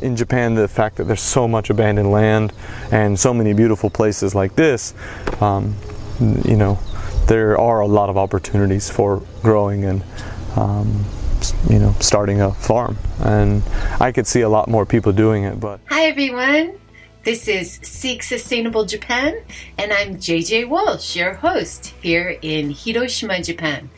in Japan, the fact that there's so much abandoned land and so many beautiful places like this, um, you know, there are a lot of opportunities for growing and, um, you know, starting a farm. And I could see a lot more people doing it, but Hi everyone. This is Seek Sustainable Japan, and I'm JJ Walsh, your host here in Hiroshima, Japan.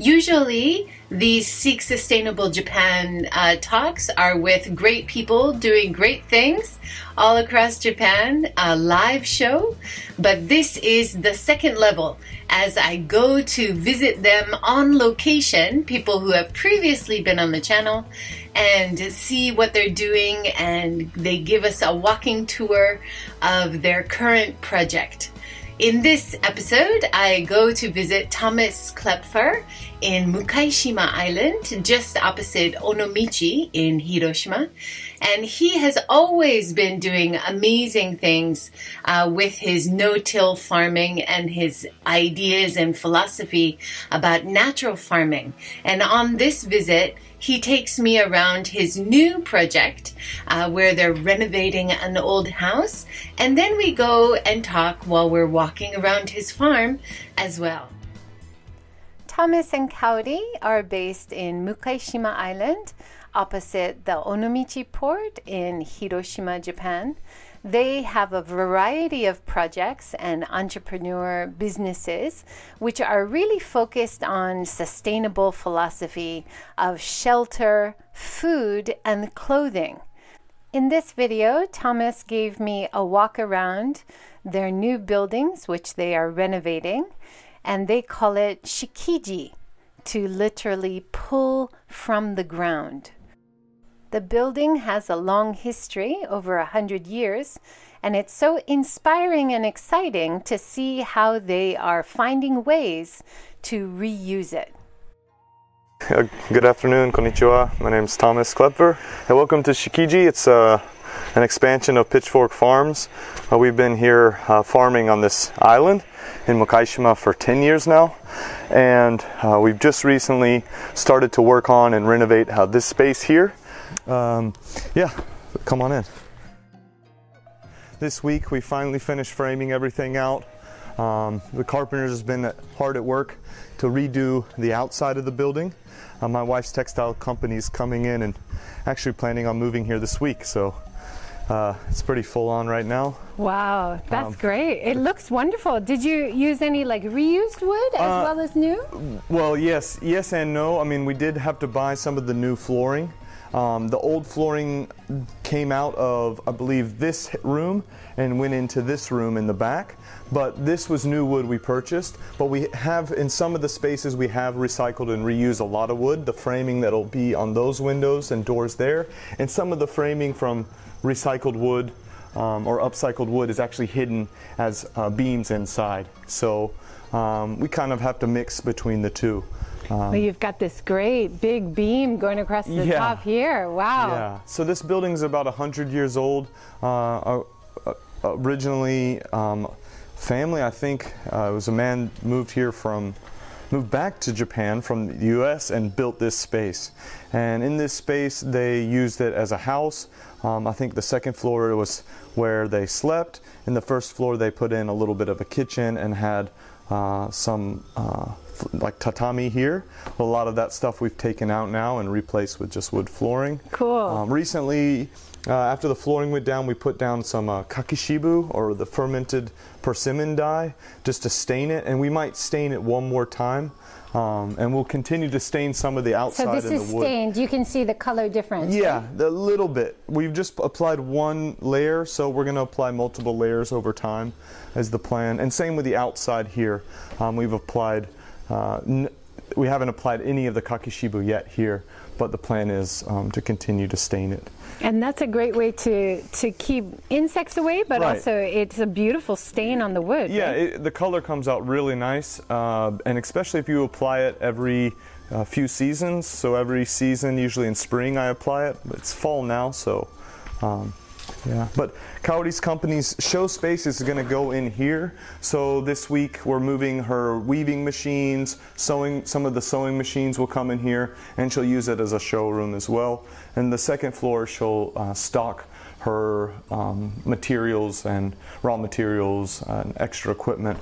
Usually, these Seek Sustainable Japan uh, talks are with great people doing great things all across Japan, a live show. But this is the second level as I go to visit them on location, people who have previously been on the channel, and see what they're doing. And they give us a walking tour of their current project. In this episode, I go to visit Thomas Klepfer in Mukaishima Island, just opposite Onomichi in Hiroshima. And he has always been doing amazing things uh, with his no-till farming and his ideas and philosophy about natural farming. And on this visit, he takes me around his new project uh, where they're renovating an old house. And then we go and talk while we're walking around his farm as well. Thomas and Kaori are based in Mukaishima Island, opposite the Onomichi port in Hiroshima, Japan. They have a variety of projects and entrepreneur businesses which are really focused on sustainable philosophy of shelter, food, and clothing. In this video, Thomas gave me a walk around their new buildings, which they are renovating, and they call it shikiji, to literally pull from the ground. The building has a long history, over a hundred years, and it's so inspiring and exciting to see how they are finding ways to reuse it. Uh, Good afternoon, konnichiwa. My name is Thomas Klepfer, and welcome to Shikiji. It's uh, an expansion of Pitchfork Farms. Uh, we've been here uh, farming on this island in Mukaishima for 10 years now, and uh, we've just recently started to work on and renovate uh, this space here. Um, yeah, come on in. This week we finally finished framing everything out. Um, the carpenters has been hard at work to redo the outside of the building. Uh, my wife's textile company is coming in and actually planning on moving here this week, so uh, it's pretty full on right now. Wow, that's Um, great. It looks wonderful. Did you use any like reused wood as Uh, well as new? Well, yes, yes and no. I mean, we did have to buy some of the new flooring. Um, the old flooring came out of, I believe, this room and went into this room in the back. But this was new wood we purchased. But we have, in some of the spaces, we have recycled and reused a lot of wood. The framing that'll be on those windows and doors there, and some of the framing from recycled wood um, or upcycled wood is actually hidden as uh, beams inside. So um, we kind of have to mix between the two. Um, Well, you've got this great big beam going across the Yeah. top here. Wow. Yeah. So this building's about 100 years old. Uh, originally, um, family, I think, uh, it was a man moved here from, moved back to Japan from the U.S. and built this space. And in this space, they used it as a house. Um, I think the second floor was where they slept. In the first floor, they put in a little bit of a kitchen and had uh, some uh, like tatami here. A lot of that stuff we've taken out now and replaced with just wood flooring. Cool. Um, recently, uh, after the flooring went down, we put down some uh, kakishibu or the fermented persimmon dye just to stain it, and we might stain it one more time. Um, and we'll continue to stain some of the So outside this in is the wood. stained. You can see the color difference. Yeah, a little bit. We've just applied one layer, so we're going to apply multiple layers over time, as the plan. And same with the outside here. Um, we've applied. Uh, n- we haven't applied any of the kakishibu yet here, but the plan is um, to continue to stain it. And that's a great way to to keep insects away, but Right. also it's a beautiful stain on the wood. Yeah, right? it, the color comes out really nice, uh, and especially if you apply it every uh, few seasons. So every season, usually in spring, I apply it. It's fall now, so um, Yeah, but Kaori's company's show space is going to go in here. So this week we're moving her weaving machines, sewing. Some of the sewing machines will come in here, and she'll use it as a showroom as well. And the second floor she'll uh, stock her um, materials and raw materials and extra equipment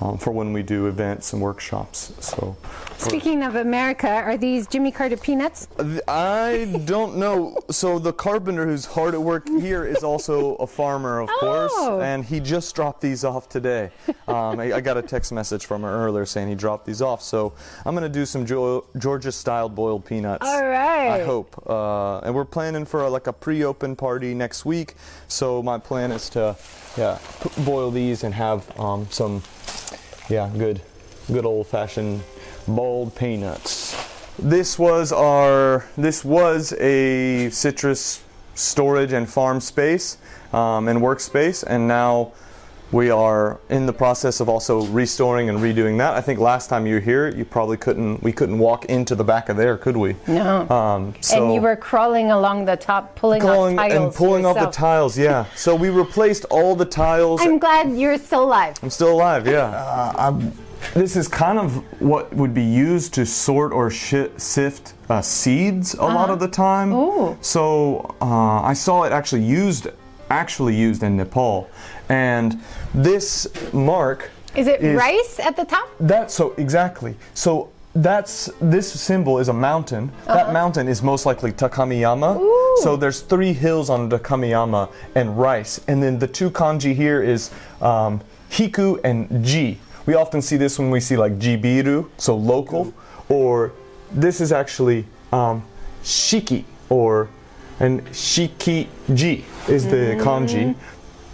um, for when we do events and workshops. So. Speaking of America, are these Jimmy Carter peanuts? I don't know. So the carpenter who's hard at work here is also a farmer, of course, Oh. and he just dropped these off today. Um, I, I got a text message from her earlier saying he dropped these off. So I'm going to do some jo- Georgia-style boiled peanuts. All right. I hope. Uh, and we're planning for a, like a pre-open party next week. So my plan is to, yeah, p- boil these and have um, some, yeah, good, good old-fashioned boiled peanuts. This was our. This was a citrus storage and farm space um, and workspace, and now we are in the process of also restoring and redoing that. I think last time you were here, you probably couldn't. We couldn't walk into the back of there, could we? No. Um, so and you were crawling along the top, pulling Calling off tiles and pulling off the tiles. Yeah. So we replaced all the tiles. I'm glad you're still alive. I'm still alive, yeah. Uh, I'm, this is kind of what would be used to sort or shi sift uh, seeds a lot of the time. Ooh. So uh, I saw it actually used, actually used in Nepal, and this mark Is it Is- rice at the top? that so exactly. So that's this symbol is a mountain. That mountain is most likely Takamiyama. Ooh. So there's three hills on Takamiyama and rice, and then the two kanji here is um, hiku and ji. We often see this when we see like jibiru, so local, or this is actually um, shiki or and shiki ji is the kanji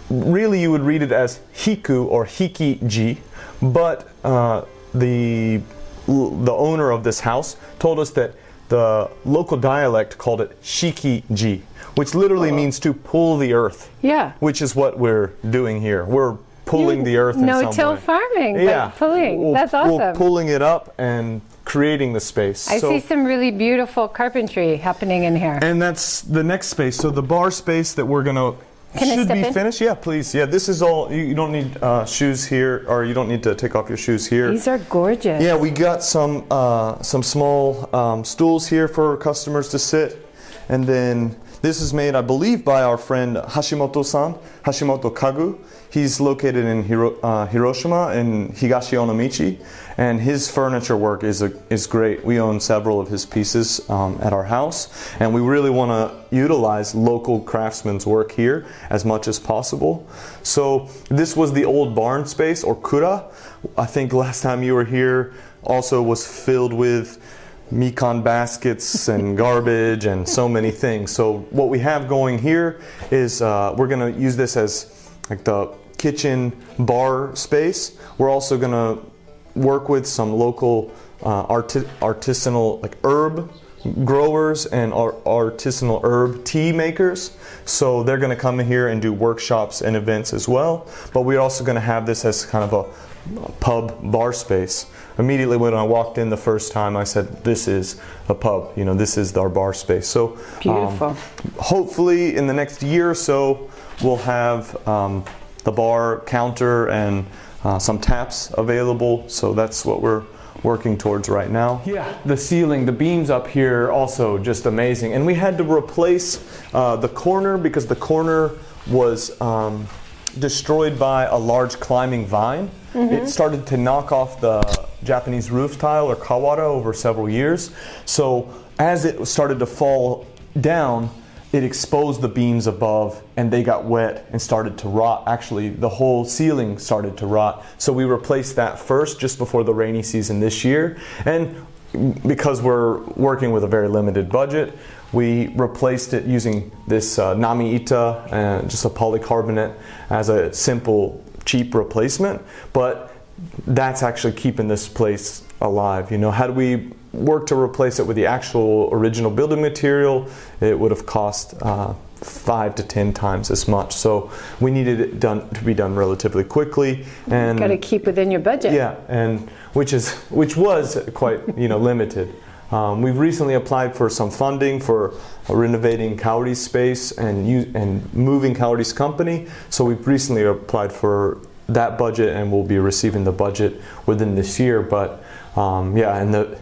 really you would read it as hiku or hiki-ji, but uh, the the owner of this house told us that the local dialect called it shiki-ji, which literally means to pull the earth. Yeah. Which is what we're doing here. We're pulling the earth in No-till way. farming, but Yeah, pulling. We're- That's We're awesome. pulling it up and creating the space. I So- see some really beautiful carpentry happening in here. and that's the next space. So the bar space that we're gonna Can should be in? finished. Yeah, please. Yeah, this is all. You, you don't need uh, shoes here, or you don't need to take off your shoes here. These are gorgeous. yeah, we got some uh, some small um, stools here for customers to sit, and then this is made, I believe, by our friend Hashimoto-san, Hashimoto Kagu. He's located in Hiro, uh, Hiroshima in Higashi Onomichi, and his furniture work is a, is great. We own several of his pieces um, at our house, and we really want to utilize local craftsmen's work here as much as possible. So this was the old barn space or kura. I think last time you were here also was filled with Mikan baskets and garbage and so many things. So what we have going here is uh, we're going to use this as like the kitchen bar space. We're also going to work with some local uh, arti- artisanal like herb growers and ar- artisanal herb tea makers. So they're going to come in here and do workshops and events as well. But we're also going to have this as kind of a, pub bar space. Immediately when I walked in the first time, I said, "This is a pub. You know, this is our bar space." So um, Beautiful. hopefully, in the next year or so, we'll have um, the bar counter and uh, some taps available. So that's what we're working towards right now. Yeah, the ceiling, the beams up here, also just amazing. And we had to replace uh, the corner because the corner was um, destroyed by a large climbing vine. It started to knock off the Japanese roof tile or kawara over several years. So as it started to fall down, it exposed the beams above and they got wet and started to rot. Actually, the whole ceiling started to rot. So we replaced that first just before the rainy season this year. And because we're working with a very limited budget, we replaced it using this uh, Nami Ita and just a polycarbonate as a simple, cheap replacement. But that's actually keeping this place alive. You know, had we worked to replace it with the actual original building material, it would have cost uh, five to ten times as much. So we needed it done to be done relatively quickly, and Got to keep within your budget. yeah, and which is which was quite you know limited. Um, we've recently applied for some funding for renovating Kaori's space and u- and moving Kaori's company. So we've recently applied for that budget and we'll be receiving the budget within this year. But um, yeah, in the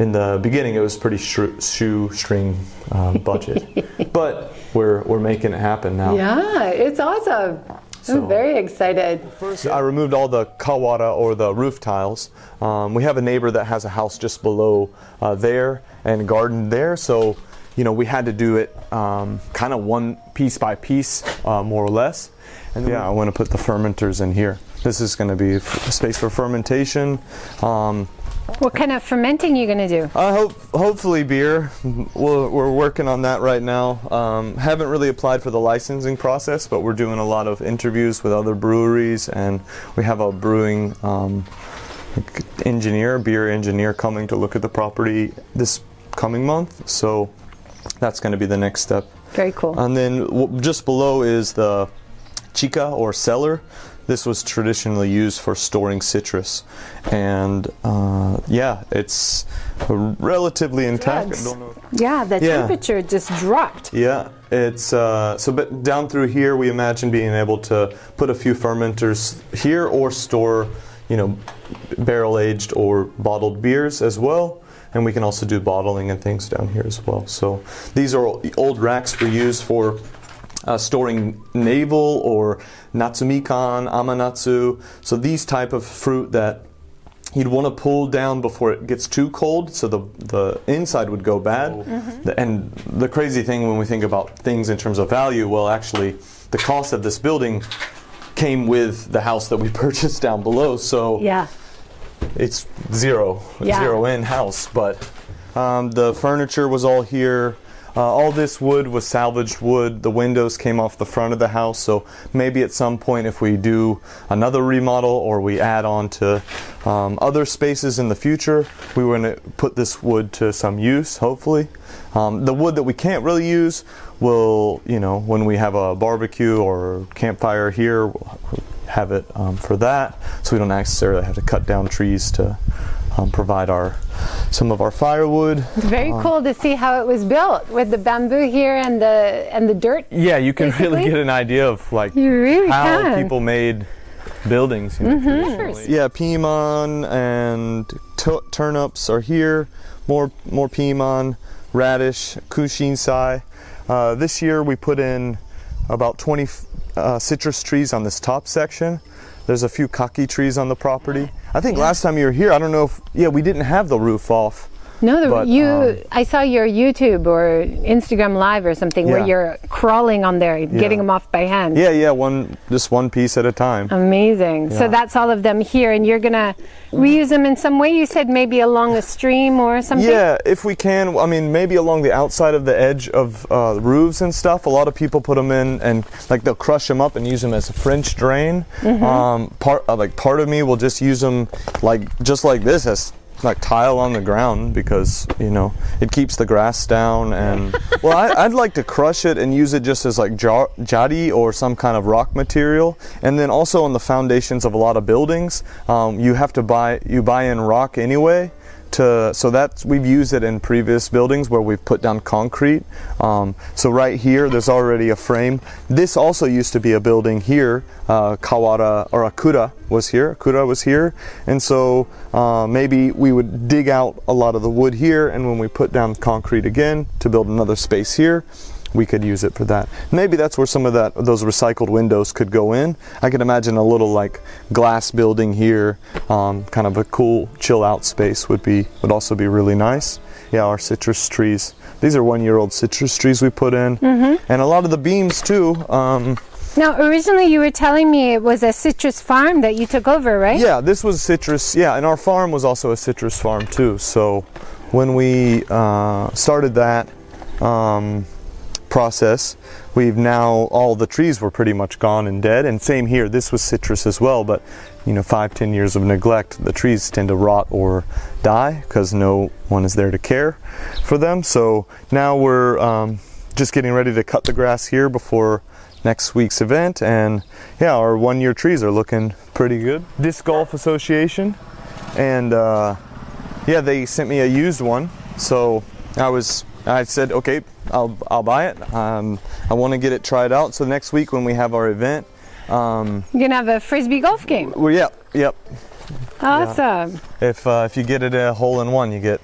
in the beginning it was pretty shru- shoestring um, budget, but we're we're making it happen now. Yeah, it's awesome. So- I'm very excited. First, I removed all the kawara or the roof tiles. Um, we have a neighbor that has a house just below uh, there and garden there, so you know we had to do it um, kind of one piece by piece, uh, more or less. And yeah, I want to put the fermenters in here. This is going to be f- a space for fermentation. Um, What kind of fermenting you gonna do? I hope, hopefully, beer. We're, we're working on that right now. Um, haven't really applied for the licensing process, but we're doing a lot of interviews with other breweries, and we have a brewing um, engineer, beer engineer, coming to look at the property this coming month. So that's going to be the next step. Very cool. And then w- just below is the chica or cellar. This was traditionally used for storing citrus, and uh, yeah, it's relatively intact. Drugs. yeah, the Yeah. temperature just dropped. Yeah, it's uh, so. But down through here, we imagine being able to put a few fermenters here or store, you know, barrel aged or bottled beers as well. And we can also do bottling and things down here as well. So these are old racks we use for uh, storing navel or natsumikan, amanatsu. So these type of fruit that you'd want to pull down before it gets too cold, so the the inside would go bad. The- and the crazy thing when we think about things in terms of value, well, actually, the cost of this building came with the house that we purchased down below. So Yeah. it's zero, Yeah. zero in house. But um, the furniture was all here. Uh, all this wood was salvaged wood. The windows came off the front of the house. So maybe at some point, if we do another remodel or we add on to um, other spaces in the future, we want to put this wood to some use. Hopefully, um, the wood that we can't really use will, you know, when we have a barbecue or campfire here, we'll have it um, for that, so we don't necessarily have to cut down trees to um, provide our some of our firewood. It's very cool to see how it was built with the bamboo here and the and the dirt. Yeah, you can really get an idea of like You really how can. people made buildings. You know, Mm-hmm. Yeah, piman and tu- turnips are here. More more piman, radish, kushinsai. Uh, this year we put in about 20 uh, citrus trees on this top section. There's a few kaki trees on the property. I think last time you were here, I don't know if yeah we didn't have the roof off. No, the, But, you. um, I saw your YouTube or Instagram Live or something where you're crawling on there, getting them off by hand. Yeah, yeah, one just one piece at a time. Amazing. So that's all of them here, and you're gonna reuse them in some way. You said maybe along a stream or something. Yeah, if we can. I mean, maybe along the outside of the edge of uh, roofs and stuff. A lot of people put them in and like they'll crush them up and use them as a French drain. Um, part uh, like part of me will just use them like just like this as like tile on the ground because you know it keeps the grass down and well I, I'd like to crush it and use it just as like jar- jari or some kind of rock material. And then also on the foundations of a lot of buildings um, you have to buy you buy in rock anyway to so that's we've used it in previous buildings where we've put down concrete. Um, so right here there's already a frame. This also used to be a building here. Uh, kawara or akura was here. Akura was here. And so uh, maybe we would dig out a lot of the wood here. And when we put down concrete again to build another space here we could use it for that. Maybe that's where some of that those recycled windows could go in. I can imagine a little like glass building here, um, kind of a cool chill out space would be would also be really nice. Yeah, our citrus trees. These are one year old citrus trees we put in, and a lot of the beams too. Um, Now, originally you were telling me it was a citrus farm that you took over, right? Yeah, this was citrus. Yeah, and our farm was also a citrus farm too. So when we uh, started that um, process, we've now all the trees were pretty much gone and dead. And same here, this was citrus as well. But you know, five ten years of neglect, the trees tend to rot or die because no one is there to care for them. So now we're um, just getting ready to cut the grass here before next week's event and yeah our one year trees are looking pretty good disc golf association and uh, yeah they sent me a used one So I was, I said, okay, I'll, I'll buy it. Um, I want to get it tried out. So next week when we have our event, um, You're gonna have a frisbee golf game. well, yep, yep. Awesome. If uh, if you get it a hole in one, you get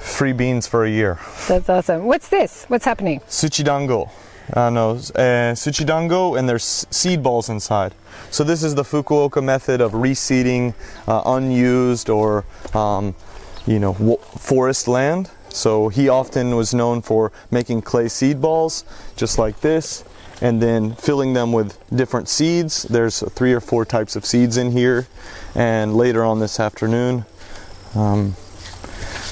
free beans for a year. That's awesome. What's this? What's happening? Tsuchidango. Uh, no, uh, tsuchidango, and there's seed balls inside. So this is the Fukuoka method of reseeding uh, unused or, um, you know, w- forest land. So he often was known for making clay seed balls, just like this, and then filling them with different seeds. There's three or four types of seeds in here, and later on this afternoon, um,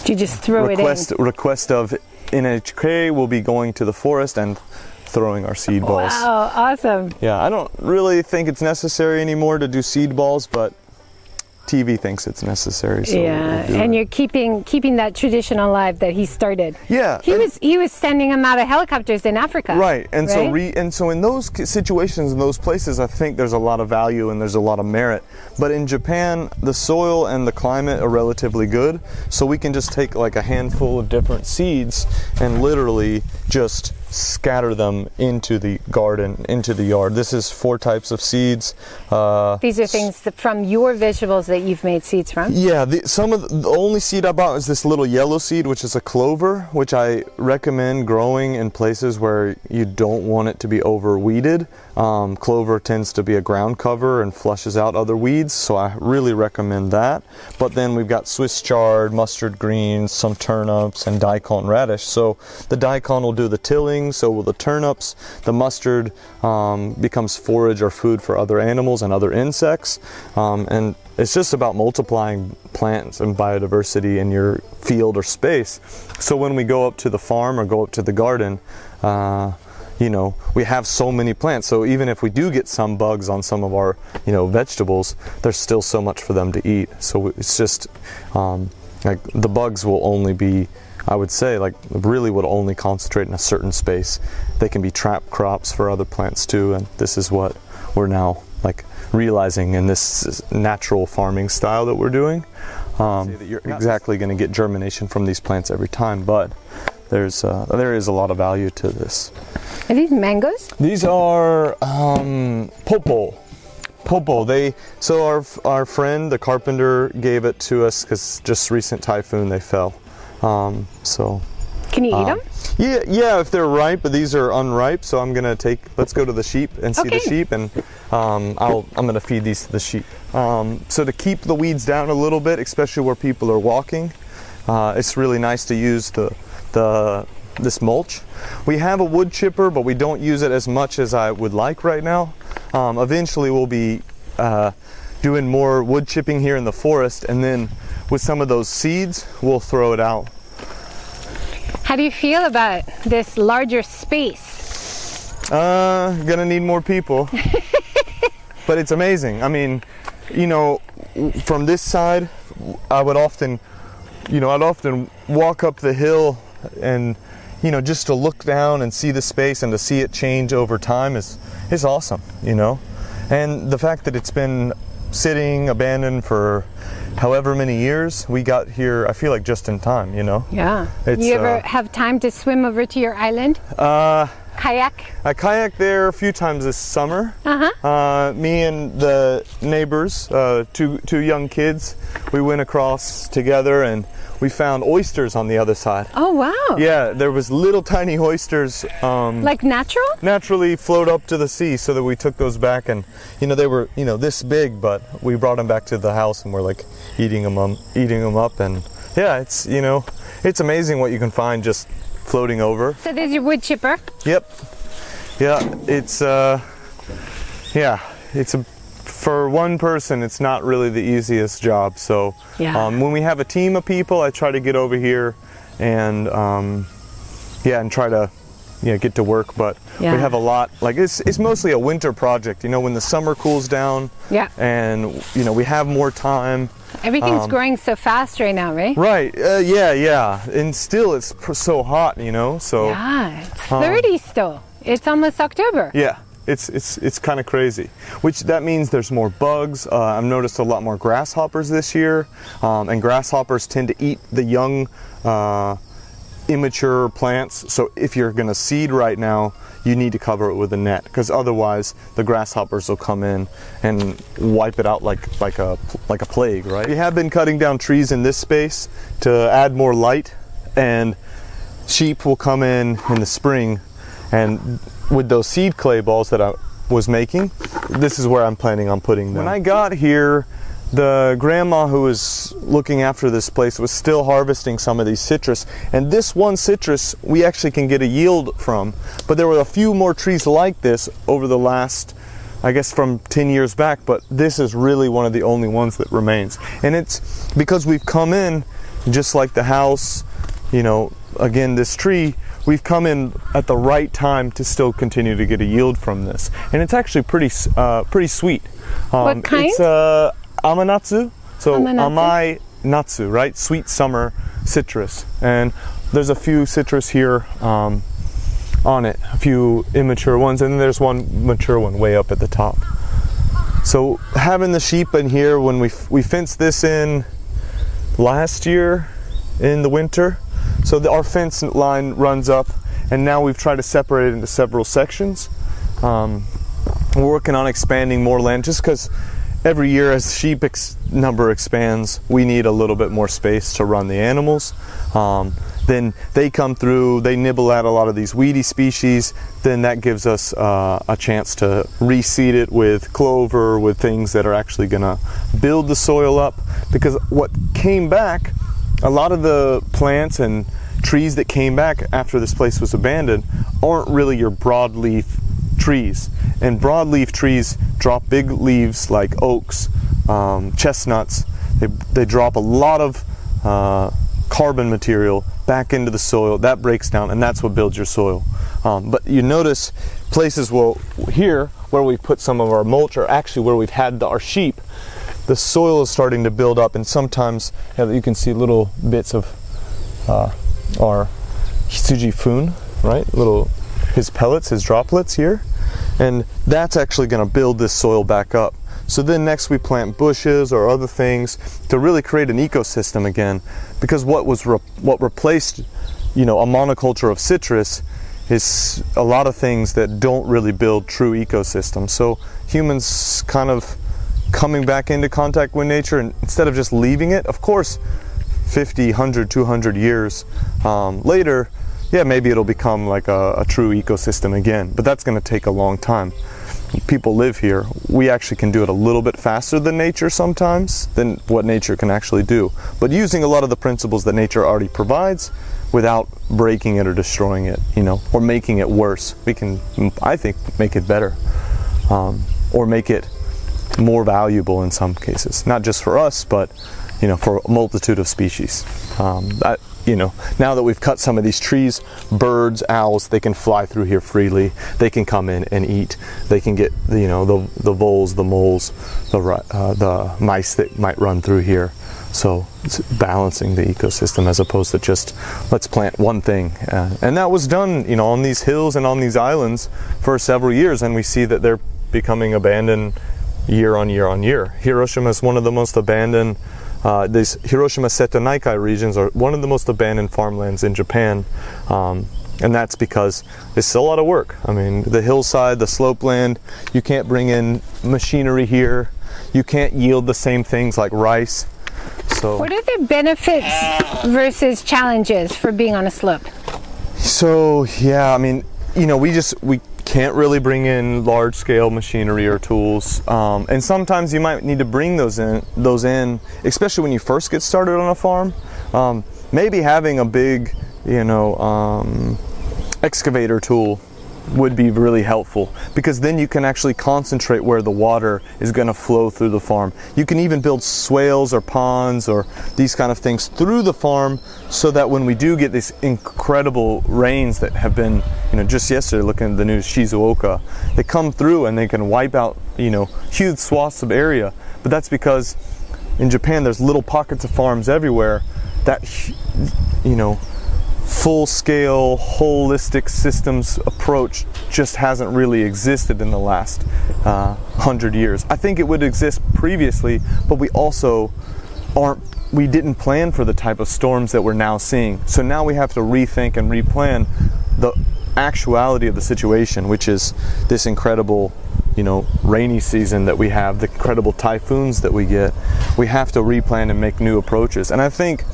Do you just throw request it in? request of NHK will be going to the forest and throwing our seed balls. Wow, awesome. Yeah, I don't really think it's necessary anymore to do seed balls, but TV thinks it's necessary. So yeah, we'll and it. you're keeping keeping that tradition alive that he started. yeah, He was he was sending them out of helicopters in Africa. right, and so re, and so in those situations, in those places, I think there's a lot of value and there's a lot of merit. But in Japan, the soil and the climate are relatively good, so we can just take like a handful of different seeds and literally just scatter them into the garden, into the yard. This is four types of seeds. Uh, These are things that from your vegetables that you've made seeds from. Yeah, the, some of the, the only seed I bought is this little yellow seed, which is a clover, which I recommend growing in places where you don't want it to be over weeded. Um, clover tends to be a ground cover and flushes out other weeds, so I really recommend that. But then we've got Swiss chard, mustard greens, some turnips, and daikon radish. So the daikon will do the tilling, so will the turnips. The mustard um, becomes forage or food for other animals and other insects. Um, and it's just about multiplying plants and biodiversity in your field or space. So when we go up to the farm or go up to the garden, uh, you know, we have so many plants. So even if we do get some bugs on some of our, you know, vegetables, there's still so much for them to eat. So it's just um, like the bugs will only be, I would say, like really would only concentrate in a certain space. They can be trap crops for other plants too, and this is what we're now like realizing in this natural farming style that we're doing. Um, that you're exactly going to get germination from these plants every time, but there's uh, there is a lot of value to this. Are these mangoes? These are um, popo. Popo. They so our our friend the carpenter gave it to us because just recent typhoon they fell. Um, so Can you eat them? yeah, yeah, if they're ripe, but these are unripe, so I'm gonna take. Let's go to the sheep and see Okay. the sheep, and um, I'll I'm gonna feed these to the sheep. Um, so to keep the weeds down a little bit, especially where people are walking, uh, it's really nice to use the the this mulch. We have a wood chipper, but we don't use it as much as I would like right now. Um, eventually, we'll be uh, doing more wood chipping here in the forest, and then with some of those seeds, we'll throw it out. How do you feel about this larger space? Uh, gonna need more people. but it's amazing. I mean, you know, from this side, I would often, you know, I'd often walk up the hill and, you know, just to look down and see the space and to see it change over time is is awesome, you know. And the fact that it's been sitting abandoned for however many years, we got here. I feel like just in time, you know. Yeah. It's, you ever uh, have time to swim over to your island? Uh, Kayak? I kayaked there a few times this summer. Uh-huh. Uh, me and the neighbors, uh, two two young kids, we went across together and we found oysters on the other side. Oh wow. Yeah, there was little tiny oysters um, Like natural? naturally float up to the sea, so that we took those back and you know they were you know this big, but we brought them back to the house and we're like eating them um, eating them up and yeah, it's you know it's amazing what you can find just floating over. So there's your wood chipper. Yep. Yeah, it's uh yeah, it's a for one person it's not really the easiest job. So Yeah. um, when we have a team of people, I try to get over here and um, yeah, and try to get to work, but Yeah. we have a lot like it's it's mostly a winter project, you know, when the summer cools down Yeah. and you know, we have more time. Everything's Um, growing so fast right now, right? Right. Uh, yeah, yeah. And still it's pr- so hot, you know. So Yeah, it's Um, 30 still. It's almost October. Yeah, It's it's it's kind of crazy. Which that means there's more bugs. Uh, I've noticed a lot more grasshoppers this year, um, and grasshoppers tend to eat the young, uh, immature plants. So if you're going to seed right now, you need to cover it with a net because otherwise the grasshoppers will come in and wipe it out like like a like a plague. Right? We have been cutting down trees in this space to add more light and sheep will come in in the spring and with those seed clay balls that I was making, this is where I'm planning on putting them. When I got here, the grandma who was looking after this place was still harvesting some of these citrus. And this one citrus we actually can get a yield from. But there were a few more trees like this over the last I guess from 10 years back. But this is really one of the only ones that remains. And it's because we've come in just like the house you know again this tree we've come in at the right time to still continue to get a yield from this and it's actually pretty uh, pretty sweet um, what kind? It's uh, amanatsu. So amai natsu, right? Sweet summer citrus. And there's a few citrus here um, on it, a few immature ones, and then there's one mature one way up at the top. So having the sheep in here when we we fenced this in last year in the winter, so the, our fence line runs up, and now we've tried to separate it into several sections. Um, we're working on expanding more land just because every year as sheep ex- number expands, we need a little bit more space to run the animals. Um, then they come through, they nibble at a lot of these weedy species. Then that gives us uh, a chance to reseed it with clover, with things that are actually going to build the soil up. Because what came back, a lot of the plants and trees that came back after this place was abandoned aren't really your broadleaf trees. And broadleaf trees drop big leaves like oaks, um, chestnuts. They, they drop a lot of uh, carbon material back into the soil. That breaks down, and that's what builds your soil. Um, but you notice places well here where we put some of our mulch, or actually where we've had our sheep, the soil is starting to build up, and sometimes you can see little bits of uh, our Hitsuji fun, right? Little his pellets, his droplets here and that's actually going to build this soil back up. So then next we plant bushes or other things to really create an ecosystem again because what was re- what replaced you know a monoculture of citrus is a lot of things that don't really build true ecosystems. So humans kind of coming back into contact with nature and instead of just leaving it, of course 50, 100, 200 years um, later yeah, maybe it'll become like a, a true ecosystem again, but that's going to take a long time. People live here. We actually can do it a little bit faster than nature sometimes, than what nature can actually do. But using a lot of the principles that nature already provides without breaking it or destroying it, you know, or making it worse. We can, I think, make it better um, or make it more valuable in some cases, not just for us, but you know, for a multitude of species. Um, that, you know, now that we've cut some of these trees, birds, owls, they can fly through here freely. They can come in and eat. They can get, you know, the, the voles, the moles, the, uh, the mice that might run through here. So it's balancing the ecosystem as opposed to just let's plant one thing. Uh, and that was done, you know, on these hills and on these islands for several years, and we see that they're becoming abandoned year on year on year. Hiroshima is one of the most abandoned uh, these Hiroshima Seto Naikai regions are one of the most abandoned farmlands in Japan. Um, and that's because it's still a lot of work. I mean, the hillside, the slopeland, you can't bring in machinery here. You can't yield the same things like rice. So, what are the benefits versus challenges for being on a slope? So, yeah, I mean, you know, we just we can't really bring in large scale machinery or tools um, and sometimes you might need to bring those in those in especially when you first get started on a farm. Um, maybe having a big you know um, excavator tool would be really helpful because then you can actually concentrate where the water is going to flow through the farm. You can even build swales or ponds or these kind of things through the farm so that when we do get these incredible rains that have been, you know, just yesterday looking at the news Shizuoka, they come through and they can wipe out, you know, huge swaths of area. But that's because in Japan there's little pockets of farms everywhere that you know full scale, holistic systems approach just hasn't really existed in the last uh, hundred years. I think it would exist previously, but we also aren't we didn't plan for the type of storms that we're now seeing. So now we have to rethink and replan the actuality of the situation, which is this incredible, you know, rainy season that we have, the incredible typhoons that we get. We have to replan and make new approaches. And I think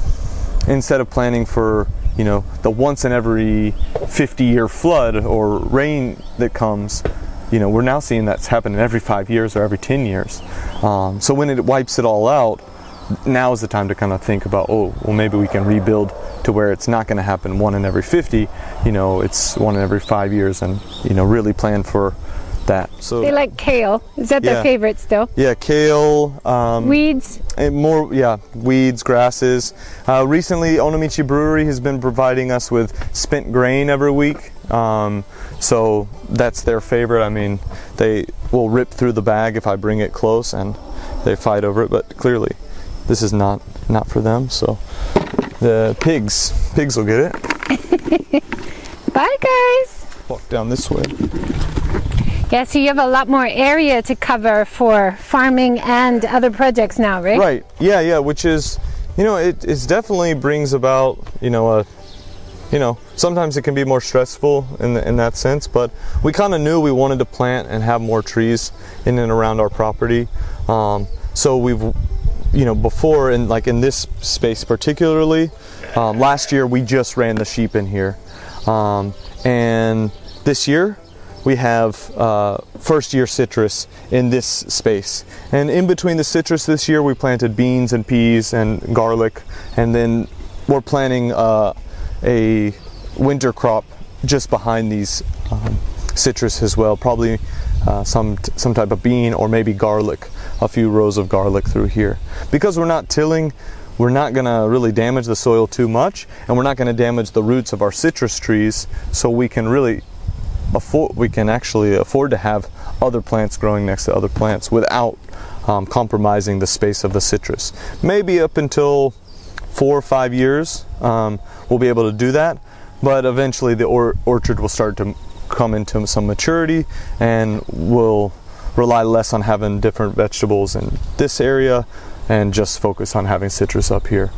instead of planning for, you know, the once in every 50 year flood or rain that comes, you know, we're now seeing that's happening every five years or every 10 years. Um, so when it wipes it all out, now is the time to kind of think about oh well maybe we can rebuild to where it's not going to happen one in every 50 you know it's one in every five years and you know really plan for that so They like kale. Is that Yeah. their favorite still? yeah kale um, Weeds. and more yeah weeds grasses uh, recently onomichi brewery has been providing us with spent grain every week um, so that's their favorite i mean they will rip through the bag if i bring it close and they fight over it but clearly this is not not for them so the pigs pigs will get it Bye, guys. walk down this way Yeah, so you have a lot more area to cover for farming and other projects now, right? Right. Yeah, yeah. Which is, you know, it it's definitely brings about, you know, a, you know, sometimes it can be more stressful in the, in that sense. But we kind of knew we wanted to plant and have more trees in and around our property. Um, so we've, you know, before in like in this space particularly, um, last year we just ran the sheep in here, um, and this year we have uh, first year citrus in this space. And in between the citrus this year, we planted beans and peas and garlic. And then we're planting uh, a winter crop just behind these um, citrus as well. Probably uh, some, some type of bean or maybe garlic, a few rows of garlic through here. Because we're not tilling, we're not going to really damage the soil too much and we're not going to damage the roots of our citrus trees so we can really afford we can actually afford to have other plants growing next to other plants without um, compromising the space of the citrus. Maybe up until four or five years, um, we'll be able to do that. But eventually, the or- orchard will start to come into some maturity, and we'll rely less on having different vegetables in this area, and just focus on having citrus up here.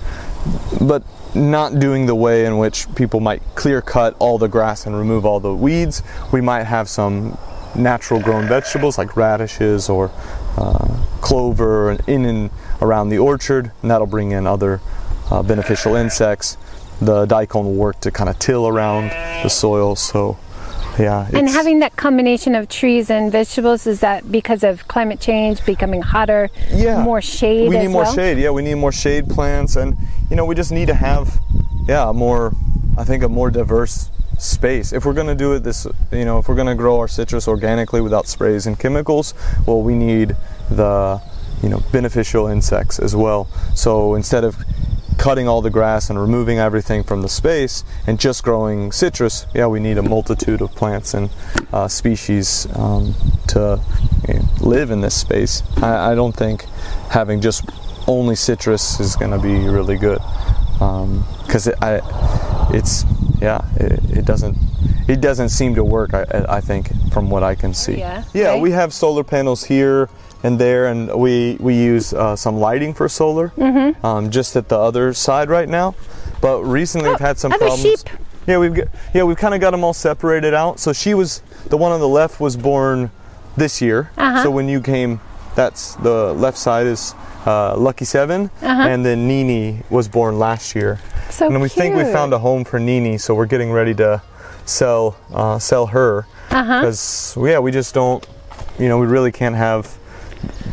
But not doing the way in which people might clear cut all the grass and remove all the weeds. We might have some natural grown vegetables like radishes or uh, clover in and around the orchard, and that'll bring in other uh, beneficial insects. The daikon will work to kind of till around the soil, so yeah. And having that combination of trees and vegetables, is that because of climate change, becoming hotter, yeah more shade we need more well? shade yeah we need more shade plants and you know we just need to have yeah a more i think a more diverse space if we're going to do it this you know if we're going to grow our citrus organically without sprays and chemicals well we need the you know beneficial insects as well so instead of cutting all the grass and removing everything from the space and just growing citrus, yeah, we need a multitude of plants and uh, species um, to you know, live in this space. I, I don't think having just only citrus is going to be really good because it, I, it's yeah, it, it doesn't it doesn't seem to work. I, I think from what I can see. Yeah, yeah, right. we have solar panels here and there, and we we use uh, some lighting for solar, Mm-hmm. um, just at the other side right now. But recently, we've had some problems. sheep. Yeah, we've got, yeah we've kind of got them all separated out. So she was the one on the left was born this year. Uh-huh. So when you came, that's the left side is uh, Lucky 7 Uh-huh. and then Nini was born last year. So and we think we found a home for Nini, so we're getting ready to sell uh, sell her Uh-huh. because yeah, we just don't, you know, we really can't have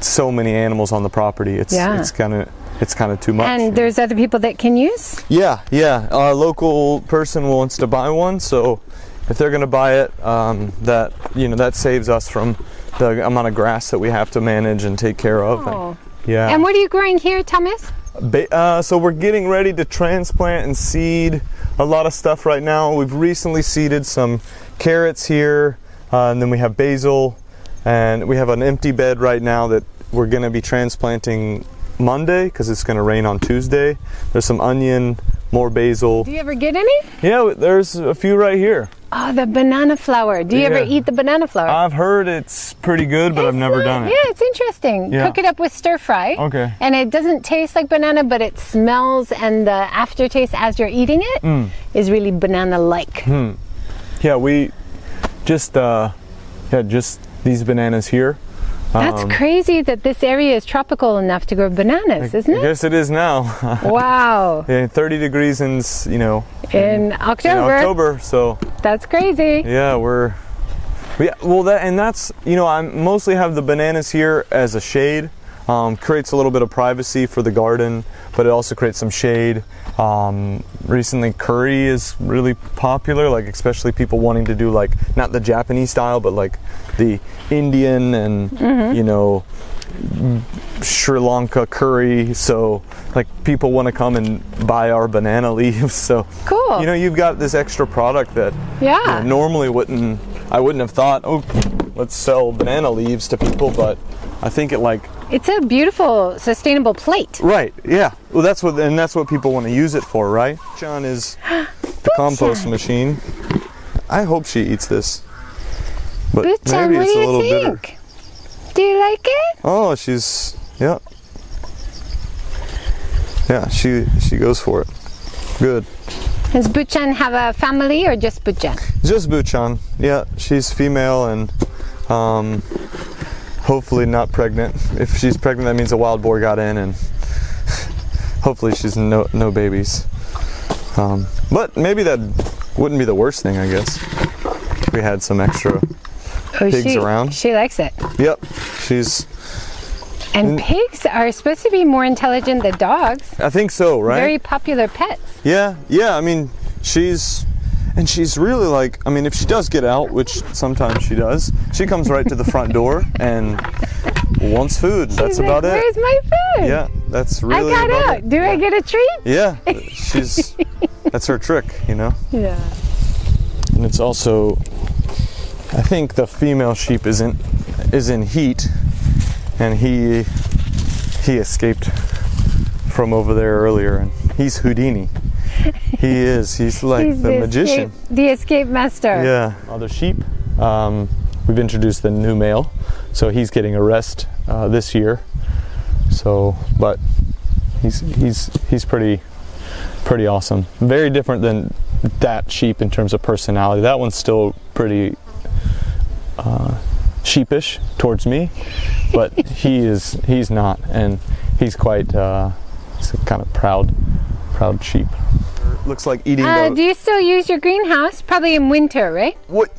so many animals on the property. It's Yeah. it's kind of it's kind of too much. And there's other people that can use? Yeah, yeah. A local person wants to buy one, so if they're going to buy it, um, that you know that saves us from the amount of grass that we have to manage and take care of. and- Oh. yeah. And what are you growing here, Thomas? Ba- uh, so we're getting ready to transplant and seed a lot of stuff right now. We've recently seeded some carrots here, uh, and then we have basil, and we have an empty bed right now that we're going to be transplanting Monday because it's going to rain on Tuesday. There's some onion, more basil. Do you ever get any? Yeah, there's a few right here. Oh, the banana flower. Do you ever eat the banana flower? I've heard it's pretty good, but I've never not- done it. Yeah, it's interesting. Yeah. Cook it up with stir fry. Okay. And it doesn't taste like banana, but it smells and the aftertaste as you're eating it is Mm. really banana like. Yeah, we just uh yeah, just these bananas here. That's Um, crazy that this area is tropical enough to grow bananas, isn't it? Yes, it is now. Wow. yeah, 30 degrees in, you know, In in October. In October, so That's crazy. yeah, we're yeah, well that and that's, you know, I mostly have the bananas here as a shade. Um, creates a little bit of privacy for the garden, but it also creates some shade. Um, recently, curry is really popular, like especially people wanting to do like not the Japanese style, but like the Indian and you know Sri Lanka curry. So like people want to come and buy our banana leaves. So Cool. you know you've got this extra product that you know, normally wouldn't I wouldn't have thought oh let's sell banana leaves to people, but I think it like It's a beautiful, sustainable plate. Right. Yeah. Well, that's what, and that's what people want to use it for, right? John is the compost machine. I hope she eats this, but maybe it's a little bitter. Do you like it? Oh, she's yeah, yeah. She she goes for it. Good. Does Buchan have a family or just Buchan? Just Buchan. Yeah, she's female and um, hopefully not pregnant. If she's pregnant, that means a wild boar got in, and hopefully she's no no babies. Um, but maybe that wouldn't be the worst thing, I guess. We had some extra. Oh, Pigs she, around? She likes it. Yep, she's. And pigs are supposed to be more intelligent than dogs. I think so, right? Very popular pets. Yeah, yeah. I mean, she's, and she's really like. I mean, if she does get out, which sometimes she does, she comes right to the front door and wants food. That's like, about it. Where's my food? Yeah, that's really. I got out. it. Do I get a treat? Yeah, she's. that's her trick, you know. Yeah. And it's also. I think the female sheep is in, is in heat, and he, he escaped from over there earlier, and he's Houdini. He is. He's like He's the, magician. Escape, the escape master. Yeah. Other sheep. Um, we've introduced the new male, so he's getting a rest uh, this year. So, but he's he's he's pretty pretty awesome. Very different than that sheep in terms of personality. That one's still pretty uh, sheepish towards me, but he is he's not, and he's quite uh, he's a kind of proud proud sheep. Looks like eating. Uh, do you still use your greenhouse? Probably in winter, right? what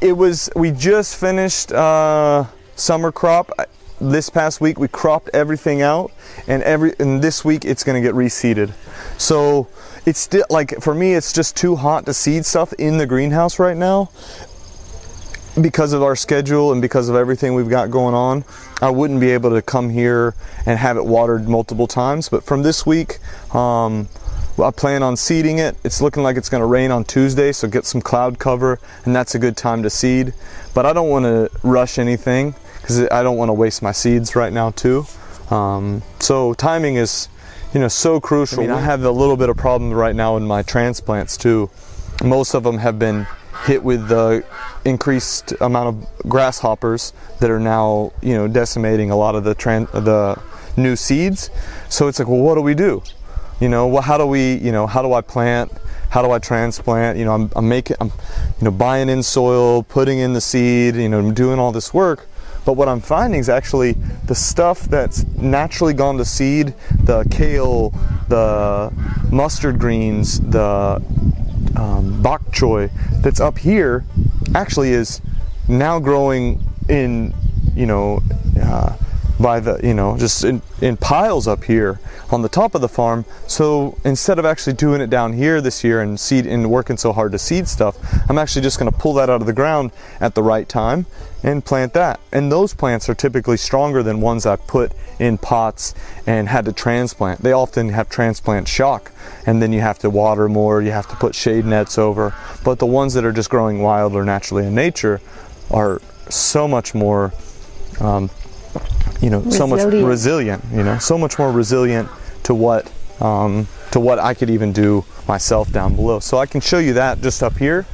it was we just finished uh, summer crop this past week we cropped everything out and every and this week it's going to get reseeded so it's still like for me it's just too hot to seed stuff in the greenhouse right now because of our schedule and because of everything we've got going on i wouldn't be able to come here and have it watered multiple times but from this week um, I plan on seeding it. It's looking like it's going to rain on Tuesday, so get some cloud cover, and that's a good time to seed. But I don't want to rush anything because I don't want to waste my seeds right now too. Um, so timing is, you know, so crucial. I, mean, I have a little bit of problem right now in my transplants too. Most of them have been hit with the increased amount of grasshoppers that are now, you know, decimating a lot of the tran- the new seeds. So it's like, well, what do we do? You know well how do we you know how do i plant? How do i transplant? You know i'm, I'm making i'm you know buying in soil putting in the seed you know I'm doing all this work. But what i'm finding is actually the stuff that's naturally gone to seed the kale the mustard greens the um, bok choy that's up here actually is now growing in you know uh, by the you know just in, in piles up here on the top of the farm. So instead of actually doing it down here this year and seed and working so hard to seed stuff i'm actually just going to pull that out of the ground at the right time and plant that. And those plants are typically stronger than ones i put in pots and had to transplant. They often have transplant shock and then you have to water more you have to put shade nets over. But the ones that are just growing wild or naturally in nature are so much more um, you know so much Resilient. resilient you know so much more resilient to what um, to what I could even do myself down below. So I can show you that just up here.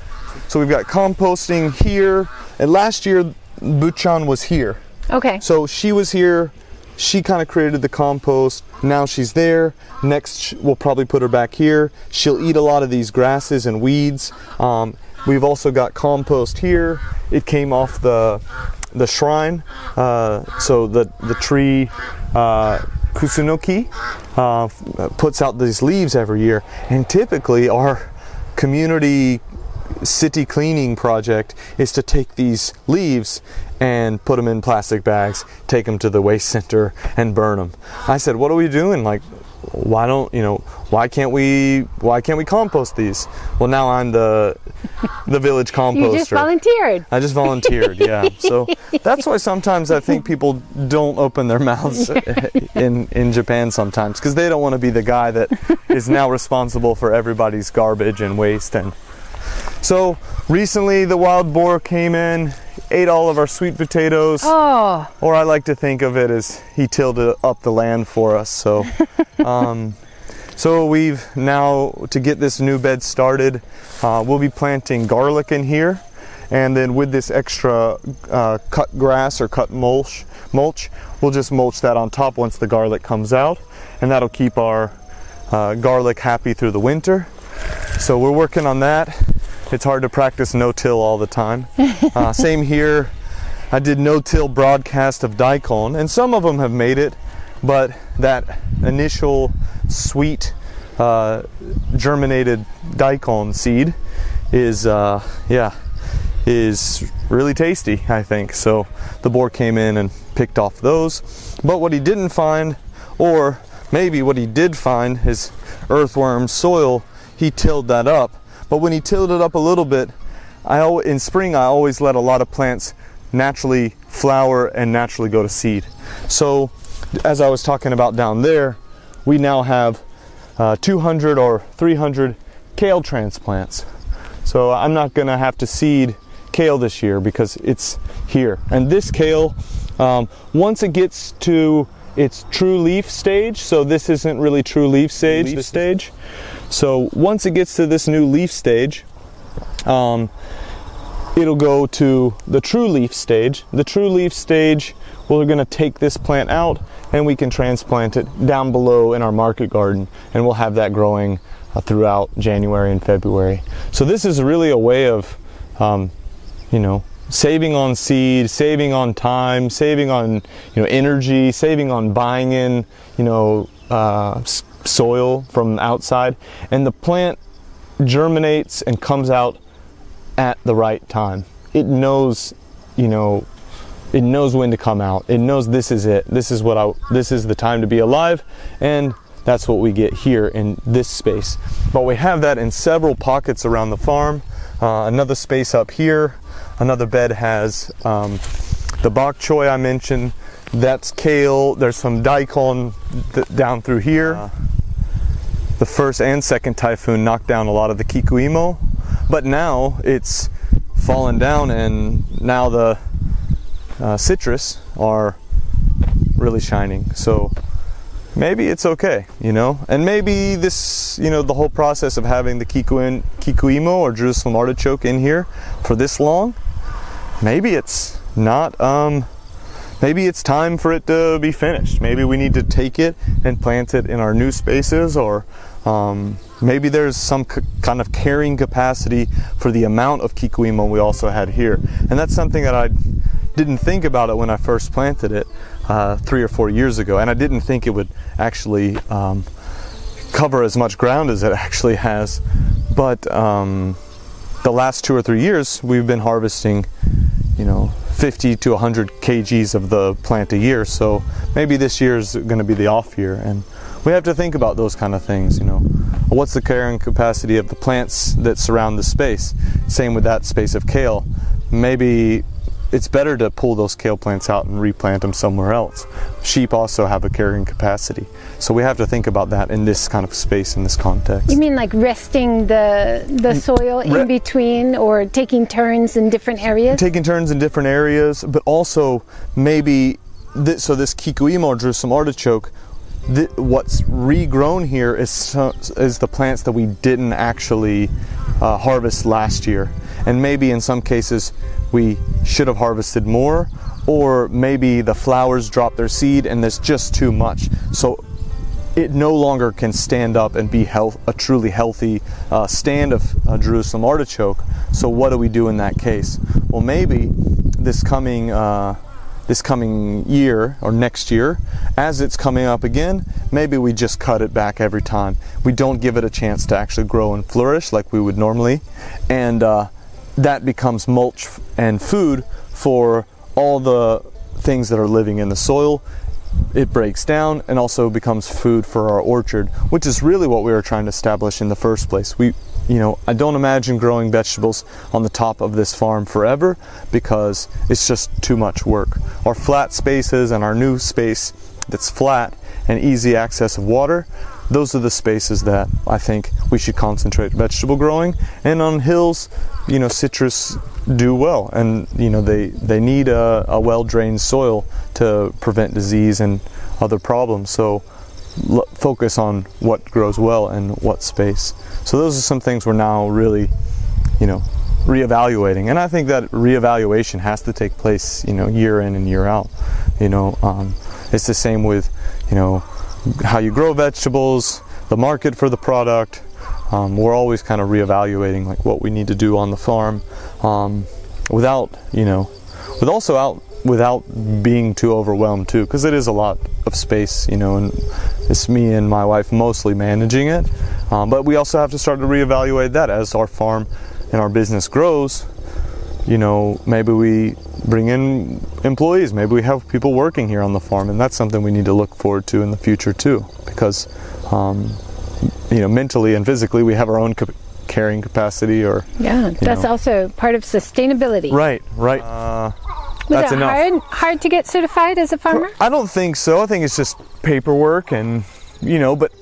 So we've got composting here, and last year Buchan was here. Okay. So she was here. She kind of created the compost. Now she's there. Next, we'll probably put her back here. She'll eat a lot of these grasses and weeds. Um, we've also got compost here. It came off the the shrine. Uh, so the the tree uh, kusunoki uh, puts out these leaves every year, and typically our community city cleaning project is to take these leaves and put them in plastic bags, take them to the waste center and burn them. I said, "What are we doing? Like why don't, you know, why can't we why can't we compost these?" Well, now I'm the the village composter. You just volunteered. I just volunteered, yeah. So that's why sometimes I think people don't open their mouths in in Japan sometimes because they don't want to be the guy that is now responsible for everybody's garbage and waste and so recently the wild boar came in, ate all of our sweet potatoes, Oh, or I like to think of it as he tilled up the land for us. So, um, so we've now to get this new bed started, uh, we'll be planting garlic in here, and then with this extra uh, cut grass or cut mulch, mulch, we'll just mulch that on top once the garlic comes out, and that'll keep our uh, garlic happy through the winter. So we're working on that. It's hard to practice no-till all the time. Uh, same here. I did no-till broadcast of daikon, and some of them have made it, but that initial sweet uh, germinated daikon seed is, uh, yeah, is really tasty. I think so. The boar came in and picked off those, but what he didn't find, or maybe what he did find, is earthworm soil. He tilled that up, but when he tilled it up a little bit, I in spring I always let a lot of plants naturally flower and naturally go to seed. So, as I was talking about down there, we now have uh, 200 or 300 kale transplants. So I'm not gonna have to seed kale this year because it's here. And this kale, um, once it gets to its true leaf stage, so this isn't really true leaf stage, Leaf this stage. So once it gets to this new leaf stage, um, it'll go to the true leaf stage. The true leaf stage, we're going to take this plant out and we can transplant it down below in our market garden, and we'll have that growing uh, throughout January and February. So this is really a way of, um, you know, saving on seed, saving on time, saving on you know energy, saving on buying in you know uh, soil from outside, and the plant germinates and comes out at the right time. It knows, you know, it knows when to come out. It knows this is it. This is what I this is the time to be alive and that's what we get here in this space. But we have that in several pockets around the farm. Uh, another space up here. Another bed has um, the bok choy I mentioned. That's kale. There's some daikon th- down through here. The first and second typhoon knocked down a lot of the kikuimo, but now it's fallen down and now the uh, citrus are really shining. So maybe it's okay, you know. And maybe this, you know, the whole process of having the kikuin, kikuimo or Jerusalem artichoke in here for this long, maybe it's not. Um, maybe it's time for it to be finished. Maybe we need to take it and plant it in our new spaces, or um, maybe there's some c- kind of carrying capacity for the amount of kikuimo we also had here. And that's something that I didn't think about it when I first planted it uh, three or four years ago, and I didn't think it would actually um, cover as much ground as it actually has. But um, the last two or three years, we've been harvesting, you know, 50 to 100 kgs of the plant a year. So maybe this year is going to be the off year, and we have to think about those kind of things. You know, what's the carrying capacity of the plants that surround the space? Same with that space of kale. Maybe it's better to pull those kale plants out and replant them somewhere else. Sheep also have a carrying capacity, so we have to think about that in this kind of space in this context. You mean like resting the the mm, soil re- in between or taking turns in different areas? taking turns in different areas, but also maybe this, so this kikuimo or some artichoke, th- what's regrown here is so, is the plants that we didn't actually uh, harvest last year, and maybe in some cases we should have harvested more, or maybe the flowers drop their seed and there's just too much. So it no longer can stand up and be health, a truly healthy uh, stand of uh, Jerusalem artichoke. So what do we do in that case? Well, maybe this coming uh, this coming year or next year, as it's coming up again, maybe we just cut it back every time. We don't give it a chance to actually grow and flourish like we would normally, and uh, that becomes mulch and food for all the things that are living in the soil it breaks down and also becomes food for our orchard, which is really what we were trying to establish in the first place. We, you know, I don't imagine growing vegetables on the top of this farm forever because it's just too much work. Our flat spaces and our new space that's flat and easy access of water, those are the spaces that I think we should concentrate vegetable growing. And on hills, you know, citrus do well, and you know they they need a, a well drained soil to prevent disease and other problems. So l- focus on what grows well and what space. So those are some things we're now really, you know, reevaluating, and I think that reevaluation has to take place, you know, year in and year out. You know, um, it's the same with, you know, how you grow vegetables, the market for the product. Um, we're always kind of reevaluating like what we need to do on the farm, um, without you know, with also out without being too overwhelmed too, because it is a lot of space, you know, and it's me and my wife mostly managing it. Um, but we also have to start to reevaluate that as our farm and our business grows. You know, maybe we bring in employees, maybe we have people working here on the farm, and that's something we need to look forward to in the future too, because um, you know, mentally and physically, we have our own cap- carrying capacity, or Yeah, that's know. also part of sustainability. right, right. Uh, Was that's it enough. hard hard to get certified as a farmer? I don't think so. I think it's just paperwork and, you know, but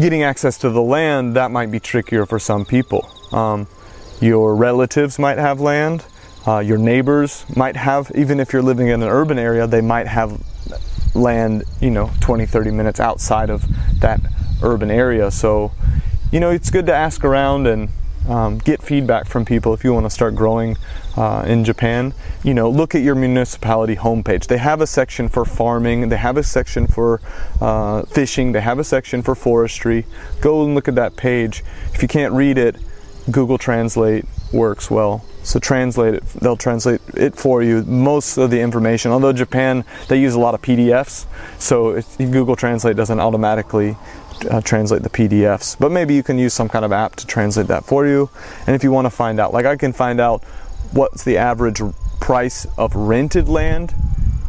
getting access to the land, that might be trickier for some people. Um, your relatives might have land, uh, your neighbors might have, even if you're living in an urban area, they might have land, you know, 20, 30 minutes outside of that urban area. So, you know, it's good to ask around and um, get feedback from people if you want to start growing uh, in Japan. You know, look at your municipality homepage. They have a section for farming, they have a section for uh, fishing, they have a section for forestry. Go and look at that page. If you can't read it, Google Translate works well. So translate it, they'll translate it for you. Most of the information, although Japan, they use a lot of PDFs, so Google Translate doesn't automatically uh, translate the PDFs. But maybe you can use some kind of app to translate that for you. And if you want to find out, like I can find out what's the average price of rented land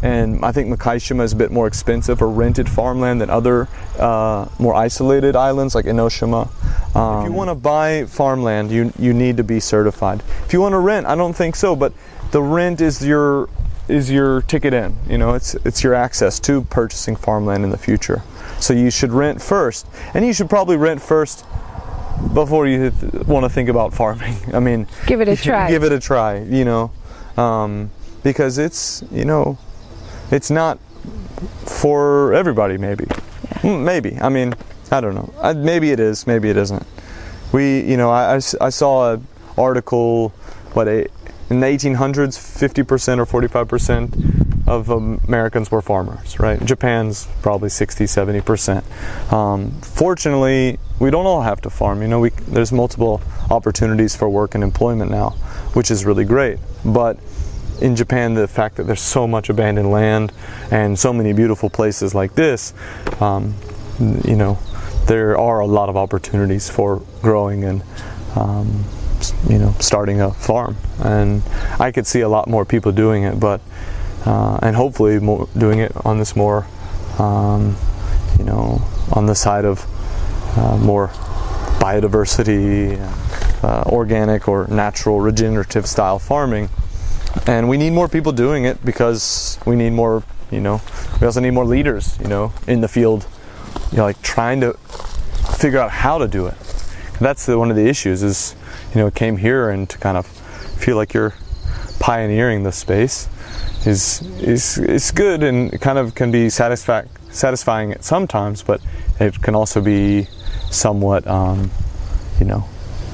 and I think Mukaishima is a bit more expensive or rented farmland than other uh, more isolated islands like Innoshima. Um, if you want to buy farmland, you you need to be certified. If you want to rent, I don't think so, but the rent is your is your ticket in. You know, it's it's your access to purchasing farmland in the future. So you should rent first, and you should probably rent first before you th- want to think about farming. I mean, Give it a try. give it a try. You know, um, because it's you know, it's not for everybody. Maybe, Mm, maybe. I mean, I don't know. I, maybe it is. Maybe it isn't. We, you know, I I saw an article, what a, in the 1800s, 50% or 45% of Americans were farmers, right? Japan's probably 60, 70%. Um, fortunately, we don't all have to farm. You know, we, there's multiple opportunities for work and employment now, which is really great. But in Japan, the fact that there's so much abandoned land and so many beautiful places like this, um, you know, there are a lot of opportunities for growing and, um, you know, starting a farm. And I could see a lot more people doing it, but, uh, and hopefully more, doing it on this more, um, you know, on the side of uh, more biodiversity, uh, organic or natural regenerative style farming and we need more people doing it because we need more you know we also need more leaders you know in the field you know like trying to figure out how to do it. That's the, one of the issues is you know came here and to kind of feel like you're pioneering the space is is is good and kind of can be satisfac- satisfying at sometimes, but it can also be somewhat, um, you know,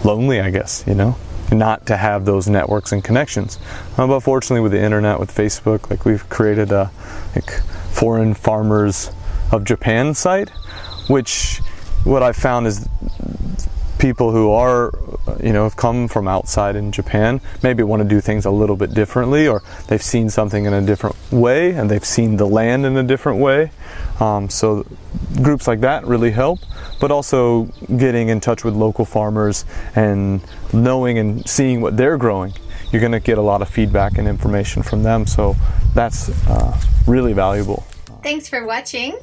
lonely, I guess, you know, not to have those networks and connections. Uh, but fortunately, with the internet, with Facebook, like we've created a like foreign farmers of Japan site, which what I've found is people who are you know have come from outside in Japan maybe want to do things a little bit differently or they've seen something in a different way and they've seen the land in a different way. Um, so groups like that really help but also getting in touch with local farmers and knowing and seeing what they're growing you're going to get a lot of feedback and information from them. So that's uh, really valuable. Thanks for watching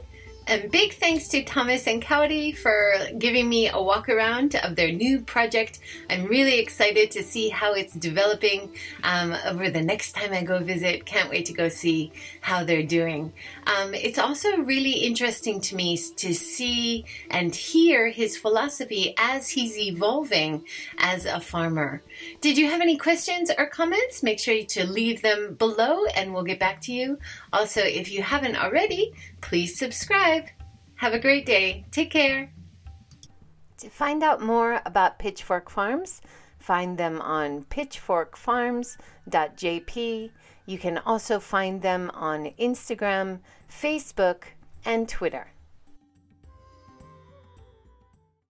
and big thanks to Thomas and Kaori for giving me a walk around of their new project. I'm really excited to see how it's developing um, over the next time I go visit. Can't wait to go see how they're doing. Um, it's also really interesting to me to see and hear his philosophy as he's evolving as a farmer. Did you have any questions or comments? Make sure to leave them below and we'll get back to you. Also, if you haven't already, please subscribe. Have a great day. Take care. To find out more about Pitchfork Farms, find them on pitchforkfarms.jp. You can also find them on Instagram, Facebook, and Twitter.